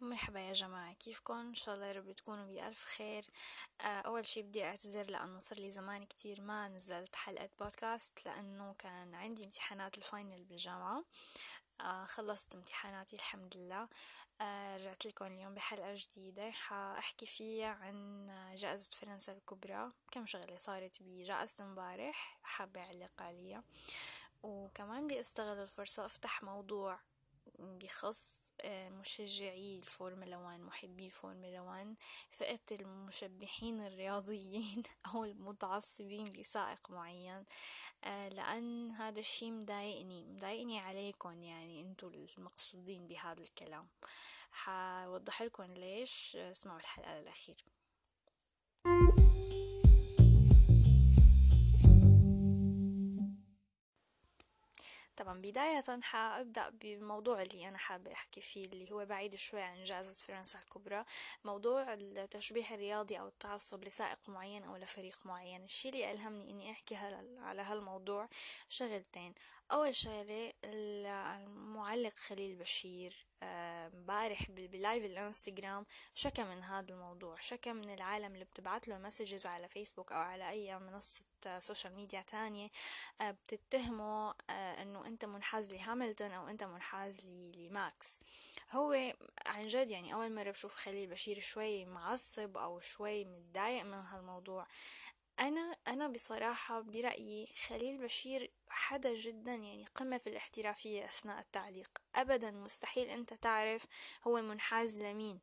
مرحبا يا جماعة كيفكن إن شاء الله رب تكونوا بألف خير. آه، أول شي بدي أعتذر لأنه صار لي زمان كتير ما نزلت حلقة بودكاست لأنه كان عندي امتحانات الفاينل بالجامعة. آه خلصت امتحاناتي الحمد لله. آه رجعت لكم اليوم بحلقة جديدة. حأحكي فيها عن جائزة فرنسا الكبرى. كم شغلة صارت بجائزة امبارح؟ حابة أعلق عليها. وكمان بدي أستغل الفرصة أفتح موضوع بخص آه، مشجعي الفورمولا 1 محبي الفورمولا 1 فئة المشبحين الرياضيين أو المتعصبين لسائق معين آه، لأن هذا الشي مضايقني مضايقني عليكم يعني انتو المقصودين بهذا الكلام. حوضح لكم ليش اسمعوا الحلقة للأخير بداية حأبدأ بالموضوع اللي أنا حابة أحكي فيه اللي هو بعيد شوي عن جائزة فرنسا الكبرى. موضوع التشبيح الرياضي أو التعصب لسائق معين أو لفريق معين. الشي اللي ألهمني إني أحكي على هالموضوع شغلتين. أول شغلة المعلق خليل بشير امبارح بال live الانستغرام شكى من هذا الموضوع شكى من العالم اللي بتبعت له messages على فيسبوك أو على أي منصة social media تانية آه، بتتهمه آه، إنه أنت منحاز لهاملتون أو أنت منحاز لماكس. هو عن جد يعني أول مرة بشوف خليل بشير شوي معصب أو شوي متضايق من هالموضوع. أنا أنا بصراحة برأيي خليل بشير حدا جدا يعني قمة في الاحترافية أثناء التعليق. أبدا مستحيل أنت تعرف هو منحاز لمين.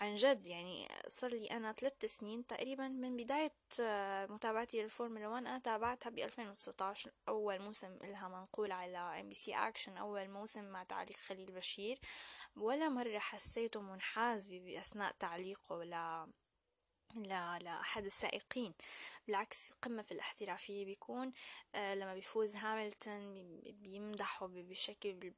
عن جد يعني صار لي أنا ثلاث سنين تقريبا من بداية آه، متابعتي للفورمولا 1 أنا تابعتها ب 2019 أول موسم إلها منقول على إم بي سي أكشن أول موسم مع تعليق خليل بشير. ولا مرة حسيته منحاز بأثناء تعليقه ل لأحد السائقين. بالعكس قمة في الاحترافية بيكون آه لما بيفوز هاملتون بيمدحه بشكل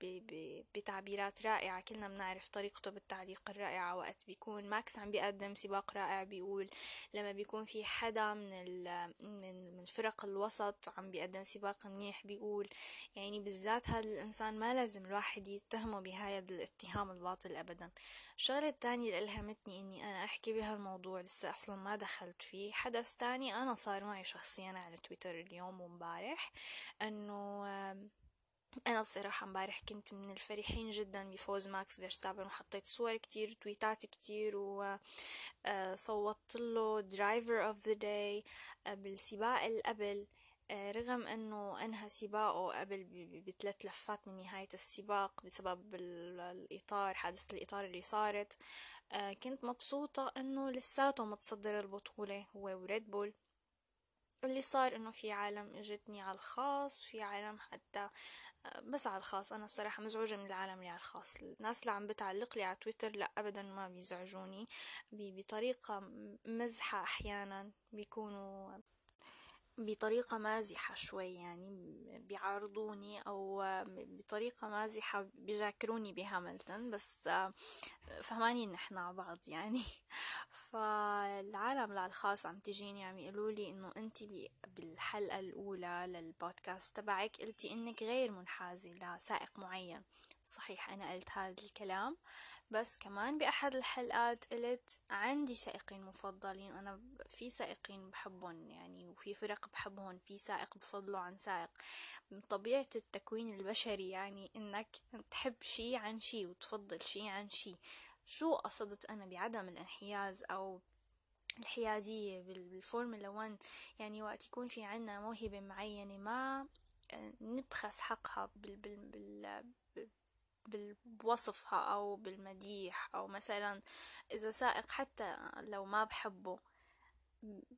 بتعبيرات رائعة. كلنا بنعرف طريقته بالتعليق الرائعة وقت بيكون ماكس عم بيقدم سباق رائع بيقول لما بيكون في حدا من من فرق الوسط عم بيقدم سباق منيح بيقول يعني بالذات هذا الإنسان ما لازم الواحد يتهمه بهذا الاتهام الباطل أبدا. الشغلة الثانية اللي ألهمتني إني أنا أحكي بهالموضوع لسه أصلا ما دخلت فيه. حدث تاني أنا صار معي شخصيا على تويتر اليوم ومبارح إنه أنا بصراحة امبارح كنت من الفرحين جدا بفوز ماكس فيرستابن وحطيت صور كتير تويتات كتير وصوتت آه، له driver of the day بالسباق اللي قبل. رغم إنه انهى سباقه قبل بثلاث لفات من نهاية السباق بسبب الإطار حادثة الإطار اللي صارت آه، كنت مبسوطة إنه لساته متصدر البطولة هو وريد بول. اللي صار إنه في عالم إجتني على الخاص في عالم حتى آه، بس على الخاص. أنا بصراحة مزعوجة من العالم اللي على الخاص. الناس اللي عم بتعلق لي على تويتر لا ابدا ما بيزعجوني. بطريقة مزحة أحيانا. بيكونوا بطريقة مازحة شوي يعني بيعارضوني أو بطريقة مازحة بيذاكروني بهاملتون بس فهماني نحن على بعض يعني. فالعالم الخاص عم تجيني عم يقولوا لي إنه أنت بالحلقة الأولى للبودكاست تبعك قلتي إنك غير منحازة لسائق معين. صحيح أنا قلت هذا الكلام. بس كمان بأحد الحلقات قلت عندي سائقين مفضلين أنا في سائقين بحبهم يعني وفي فرق بحبهم في سائق بفضله عن سائق. من طبيعة التكوين البشري يعني إنك تحب شي عن شي وتفضل شي عن شي شو قصدت أنا بعدم الانحياز أو الحيادية بالفورمولا 1 يعني وقت يكون في عنا موهبة معينة ما نبخس حقها بال بال بال بوصفها أو بالمديح أو مثلا إذا سائق حتى لو ما بحبه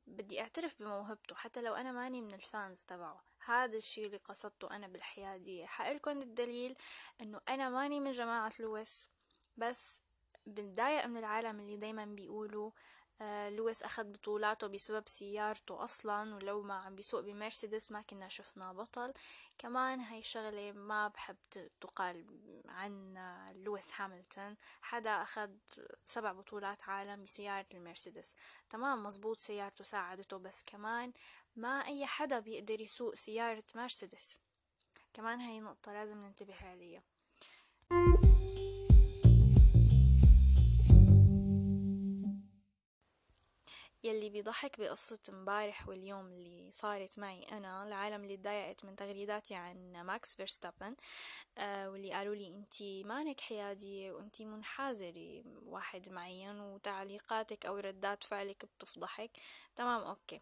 بدي أعترف بموهبته حتى لو أنا ماني من ال fans تبعه. هذا الشي اللي قصدته أنا بالحيادية حقلكن الدليل إنه أنا ماني من جماعة لويس بس بتضايق من العالم اللي دايما بيقولوا لويس أخذ بطولاته بسبب سيارته أصلا ولو ما عم بيسوق بمرسيدس ما كنا شفنا بطل. كمان هاي شغلة ما بحب تقال عن لويس هاملتون. حدا أخذ سبع بطولات عالم بسيارة المرسيدس. تمام مزبوط سيارته ساعدته بس كمان ما أي حدا بيقدر يسوق سيارة مرسيدس. كمان هاي نقطة لازم ننتبه عليها. يلي بيضحك بقصة امبارح واليوم اللي صارت معي أنا العالم اللي تضايقت من تغريداتي عن ماكس فيرستابن آه واللي قالوا لي انتي مانك حيادية وانتي منحازة لواحد معين وتعليقاتك أو ردات فعلك بتفضحك. تمام okay.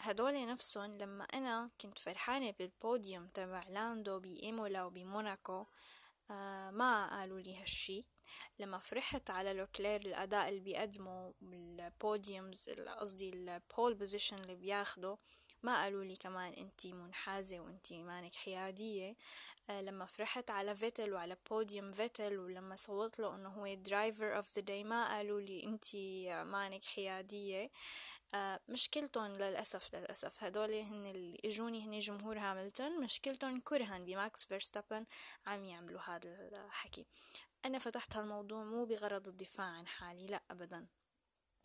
هدول نفسهم لما أنا كنت فرحانة بالبوديوم تبع لاندو بإيمولا وبموناكو آه ما قالوا لي هالشي. لما فرحت على لوكلير الأداء اللي بيقدمه بال podiums قصدي ال pole position اللي بياخده ما قالوا لي كمان انتي منحازة وانتي مانك حيادية. آه لما فرحت على فيتل وعلى بوديوم فيتل ولما صوت له إنه هو driver of the day ما قالوا لي انتي مانك حيادية. آه مشكلتهم للأسف للأسف هدول هن اللي إجوني هن جمهور هاملتون. مشكلتهم كرها بماكس فيرستابن عم يعملوا هذا الحكي. أنا فتحت هالموضوع مو بغرض الدفاع عن حالي لا أبدا.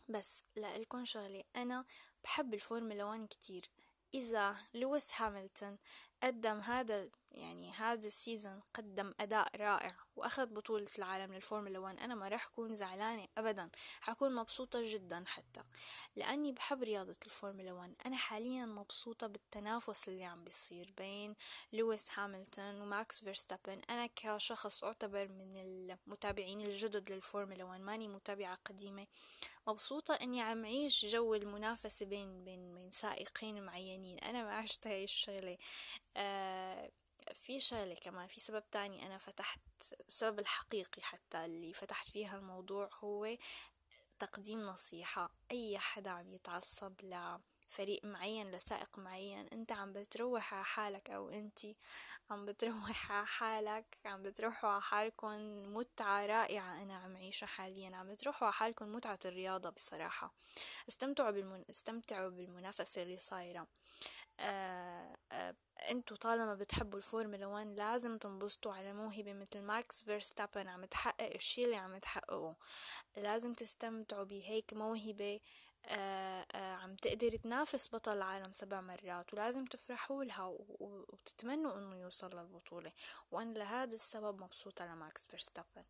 بس لألكن شغلة أنا بحب الفورمولا وان كتير. إذا لويس هاملتون قدم هذا يعني هذا ال season قدم أداء رائع وأخذ بطولة العالم للفورمولا 1 أنا ما راح أكون زعلانة أبدا حكون مبسوطة جدا حتى. لأني بحب رياضة الفورمولا 1 أنا حاليا مبسوطة بالتنافس اللي عم بيصير بين لويس هاملتون وماكس فيرستابن. أنا كشخص أعتبر من المتابعين الجدد للفورمولا 1 ماني متابعة قديمة. مبسوطة إني عم عيش جو المنافسة بين بين بين سائقين معينين. أنا ما عشت هاي الشغلة. آه في شغلة كمان في سبب تاني أنا فتحت السبب الحقيقي حتى اللي فتحت فيها الموضوع هو تقديم نصيحة. أي حدا عم يتعصب لفريق معين لسائق معين انت عم بتروح على حالك أو انت عم بتروح على حالك عم بتروحوا على حالكم متعة رائعة أنا عم عيشها حاليا. عم بتروحوا على حالكم متعة الرياضة بصراحة. استمتعوا بالمن... استمتعوا بالمنافسة اللي صايرة. آه آه أنتوا طالما بتحبوا الفورمولا 1 لازم تنبسطوا على موهبة مثل ماكس فيرستابن. عم تحقق الشي اللي عم تحققه لازم تستمتعوا بهيك موهبة آه عم تقدر تنافس بطل العالم سبع مرات ولازم تفرحوا لها وتتمنوا إنه يوصل للبطولة. وأنا لهذا السبب مبسوطة لماكس فيرستابن.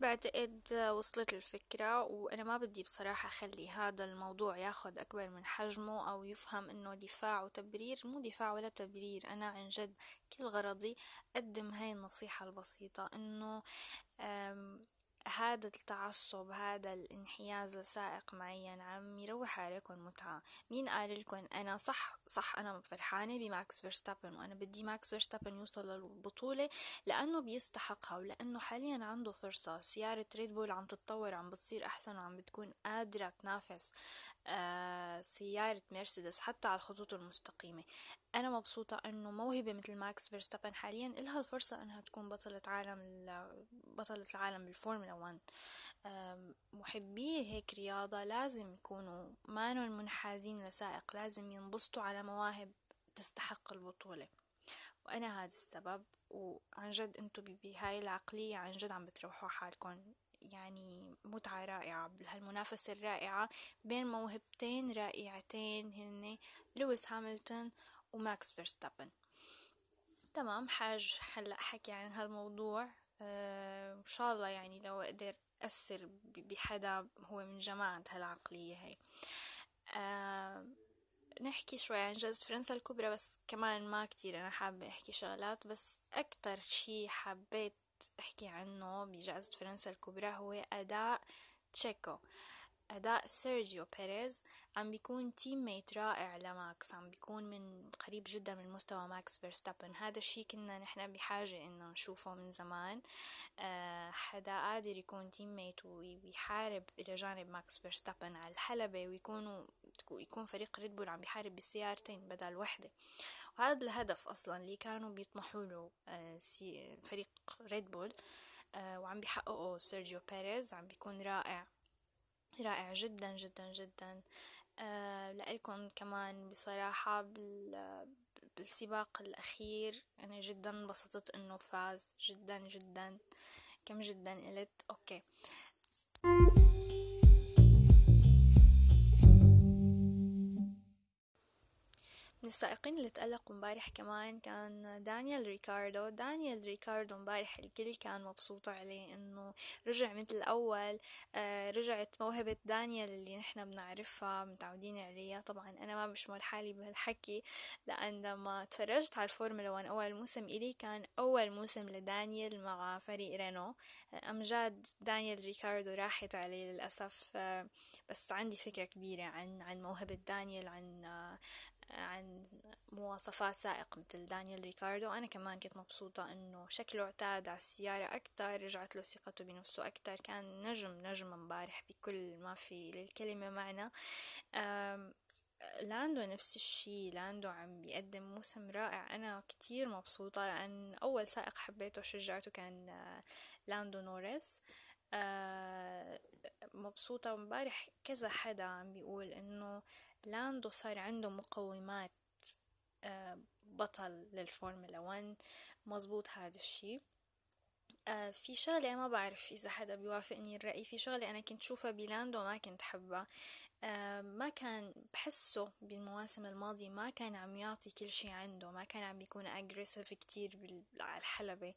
بعتقد وصلت الفكرة وأنا ما بدي بصراحة أخلي هذا الموضوع ياخد أكبر من حجمه أو يفهم إنه دفاع وتبرير مو دفاع ولا تبرير. أنا عن جد كل غرضي أقدم هاي النصيحة البسيطة إنه هذا التعصب هذا الانحياز لسائق معين عم يروح عليكم متعة مين قال لكم أنا صح؟ صح أنا فرحانة بماكس فيرستابن وأنا بدي ماكس فيرستابن يوصل للبطولة لأنه بيستحقها ولأنه حاليا عنده فرصة. سيارة ريد بول عم تتطور عم بتصير أحسن وعم بتكون قادرة تنافس آه سيارة مرسيدس حتى على الخطوط المستقيمة. أنا مبسوطة أنه موهبة مثل ماكس فيرستابن حاليا إلها الفرصة أنها تكون بطلة عالم بطلة العالم بالفورمولا 1 محبي هيك رياضة لازم يكونوا مانو منحازين لسائق لازم ينبسطوا على مواهب تستحق البطولة. وأنا هذا السبب وعن جد أنتو بهاي العقلية عن جد عم بتروحوا حالكم يعني متعة رائعة بهالمنافسة الرائعة بين موهبتين رائعتين هن لويس هاملتون وماكس فيرستابن. تمام حاج هلأ حكي عن هالموضوع. آه إن شاء الله يعني لو أقدر أثر بحدا هو من جماعة هالعقلية هاي. آه نحكي شوي عن جائزة فرنسا الكبرى بس كمان ما كتير أنا حابة أحكي شغلات بس أكتر شي حبيت أحكي عنه بجائزة فرنسا الكبرى هو أداء تشيكو. أداء سيرجيو بيريز. عم بيكون teammate رائع لماكس. عم بيكون من قريب جدا من مستوى ماكس فيرستابن. هذا الشي كنا نحن بحاجة إنه نشوفه من زمان. أه حدا قادر يكون teammate ويحارب إلى جانب ماكس فيرستابن على الحلبة ويكونوا يكون فريق ريد بول عم بيحارب بسيارتين بدل وحدة. وهذا الهدف أصلا اللي كانوا بيطمحوا له فريق ريد بول وعم بيحققوا سيرجيو بيريز. عم بيكون رائع. رائع جدا جدا جدا. آه لإلكم كمان بصراحة بالسباق الأخير. أنا جدا انبسطت إنه فاز. جدا جدا. كم جدا قلت okay. السائقين اللي تألقوا مبارح كمان كان دانيال ريكاردو. دانيال ريكاردو مبارح الكل كان مبسوط عليه إنه رجع مثل الأول. آه رجعت موهبة دانيال اللي نحن بنعرفها متعودين عليها. طبعا أنا ما بشمل حالي بهالحكي لأن لما تفرجت على الفورمولا 1 أول موسم إلي كان أول موسم لدانيال مع فريق رينو. أمجاد دانيال ريكاردو راحت عليه للأسف. آه بس عندي فكرة كبيرة عن عن موهبة دانيال عن آه عن مواصفات سائق مثل دانيال ريكاردو. أنا كمان كنت مبسوطة إنه شكله اعتاد على السيارة أكتر رجعت له ثقته بنفسه أكتر. كان نجم نجم امبارح بكل ما في للكلمة معنى لاندو نفس الشي لاندو عم بيقدم موسم رائع. أنا كتير مبسوطة لأن أول سائق حبيته وشجعته كان آه، لاندو نوريس. آه، مبسوطة. ومبارح كذا حدا عم بيقول إنه لاندو صار عنده مقومات آه، بطل للفورمولا 1 مزبوط هذا الشي آه، في شغلة ما بعرف إذا حدا بيوافقني الرأي. في شغلة أنا كنت شوفها بلاندو ما كنت حبها. آه، ما كان بحسه بالمواسم الماضية ما كان عم يعطي كل شي عنده. ما كان عم بيكون aggressive كتير على الحلبة.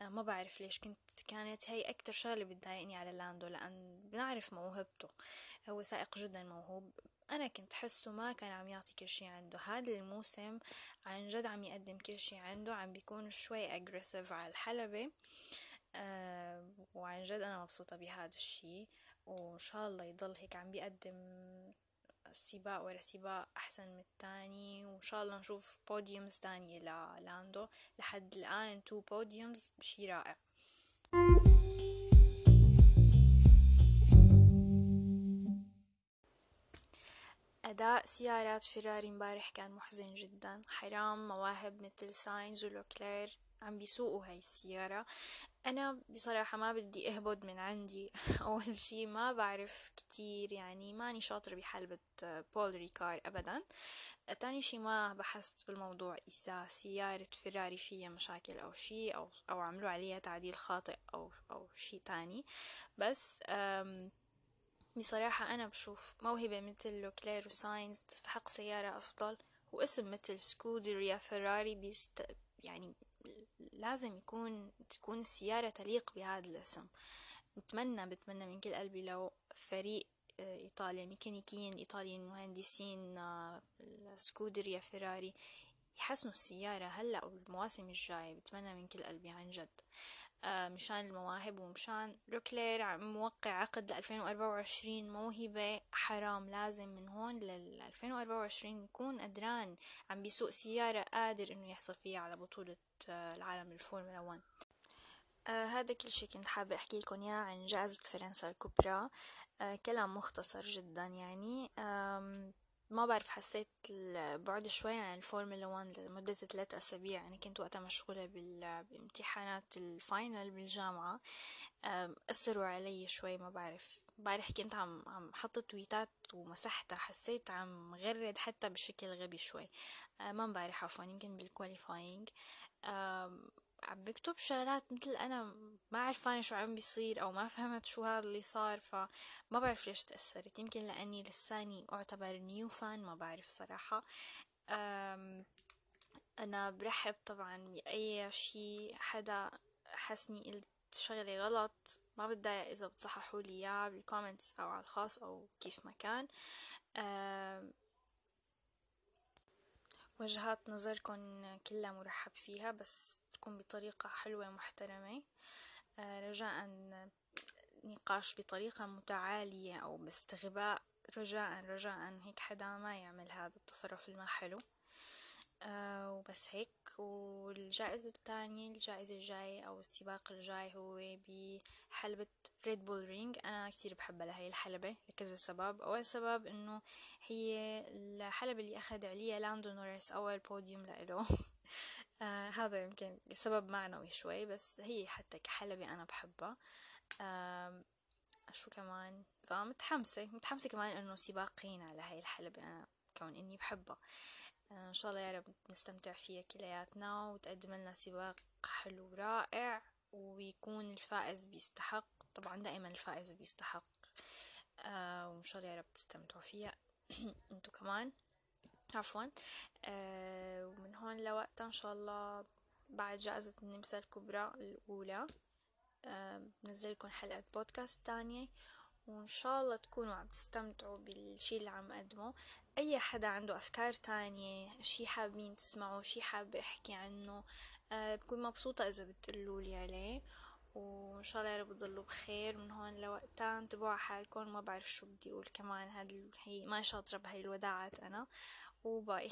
ما بعرف ليش. كنت كانت هي أكتر شغلة بتضايقني على لاندو لأن بنعرف موهبته. هو سائق جدا موهوب. أنا كنت حسه ما كان عم يعطي كل شي عنده. هذا الموسم عن جد عم يقدم كل شي عنده عم بيكون شوي aggressive على الحلبة. أه وعن جد أنا مبسوطة بهذا الشي. وإن شاء الله يضل هيك عم بيقدم سباق ورا سباق أحسن من التاني. وإن شاء الله نشوف podiums تانية للاندو لحد الآن two podiums شي رائع. أداء سيارات فيراري امبارح كان محزن جدا. حرام مواهب مثل ساينز ولوكلير عم بيسوقوا هاي السيارة. أنا بصراحة ما بدي أهبد من عندي. أول شي ما بعرف كتير يعني ماني شاطرة بحلبة بول ريكار أبدا. تاني شي ما بحثت بالموضوع إذا سيارة فيراري فيها مشاكل أو شي أو, أو عملوا عليها تعديل خاطئ أو, أو شي تاني. بس بصراحة أنا بشوف موهبة مثل لوكلير وساينز تستحق سيارة أفضل واسم مثل سكوديريا فيراري بيست يعني لازم يكون تكون السيارة تليق بهذا الاسم. بتمنى بتمنى من كل قلبي لو فريق آه، إيطاليا ميكانيكيين إيطاليين مهندسين آه، سكوديريا فيراري يحسنوا السيارة هلأ والمواسم الجاية. بتمنى من كل قلبي عن جد. مشان المواهب ومشان لوكلير عم موقع عقد ل 2024 موهبة حرام. لازم من هون لل 2024 يكون قدران عم بيسوق سيارة قادر إنه يحصل فيها على بطولة آه، العالم الفورمولا 1 آه هذا كل شي كنت حابة أحكي لكم إياه عن جائزة فرنسا الكبرى. آه كلام مختصر جدا يعني. ما بعرف حسيت البعد شوي عن الفورمولا 1 لمدة ثلاث أسابيع. يعني كنت وقتها مشغولة بامتحانات ال final بالجامعة. أثروا علي شوي ما بعرف. امبارح كنت عم عم حط تويتات ومسحتها. حسيت عم غرد حتى بشكل غبي شوي. ما امبارح عفوا يمكن بال qualifying عم بكتب شغلات مثل أنا ما عرفانة شو عم بيصير أو ما فهمت شو هذا اللي صار فما بعرف ليش تأثرت. يمكن لأني لساني أعتبر new fan ما بعرف صراحة. أنا برحب طبعا بأي شي حدا حس إني قلت شغلة غلط. ما بتضايق إذا بتصححوا لي اياه بال comments أو على الخاص أو كيف ما كان. وجهات نظركم كلها مرحب فيها بس تكون بطريقة حلوة محترمة. آه، رجاء نقاش بطريقة متعالية أو باستغباء. رجاء رجاء هيك حدا ما يعمل هذا التصرف الما حلو آه وبس هيك. والجائزة الثانية الجائزة الجاية أو السباق الجاي هو بحلبة ريد بول رينج أنا كتير بحبها لهي الحلبة لكذا سبب. أول سبب إنه هي الحلبة اللي أخذ عليها لاندو نوريس أول بوديوم لإله. آه هذا يمكن سبب معنوي شوي بس هي حتى كحلبة أنا بحبها آه شو كمان؟ فمتحمسة متحمسة. كمان إنه سباقين على هاي الحلبة أنا كون إني بحبها آه إن شاء الله يا رب نستمتع فيها كلياتنا وتقدم لنا سباق حلو ورائع ويكون الفائز بيستحق. طبعا دائما الفائز بيستحق. آه وإن شاء الله يا رب تستمتعوا فيها. انتو كمان. عفوا. آه ومن هون لوقتها إن شاء الله بعد جائزة النمسا الكبرى الأولى آه بنزل لكم حلقة بودكاست تانية وإن شاء الله تكونوا عم تستمتعوا بالشي اللي عم أقدمه. أي حدا عنده أفكار تانية شي حابين تسمعوا شي حاب أحكي عنه أه بكون مبسوطة إذا بتقولولي عليه. وإن شاء الله يا رب تضلوا بخير. من هون لوقتها انتبهوا على حالكم ما بعرف شو بدي أقول كمان. هاد هي ما شاطرة بهاي الوداعات أنا. Oh bye.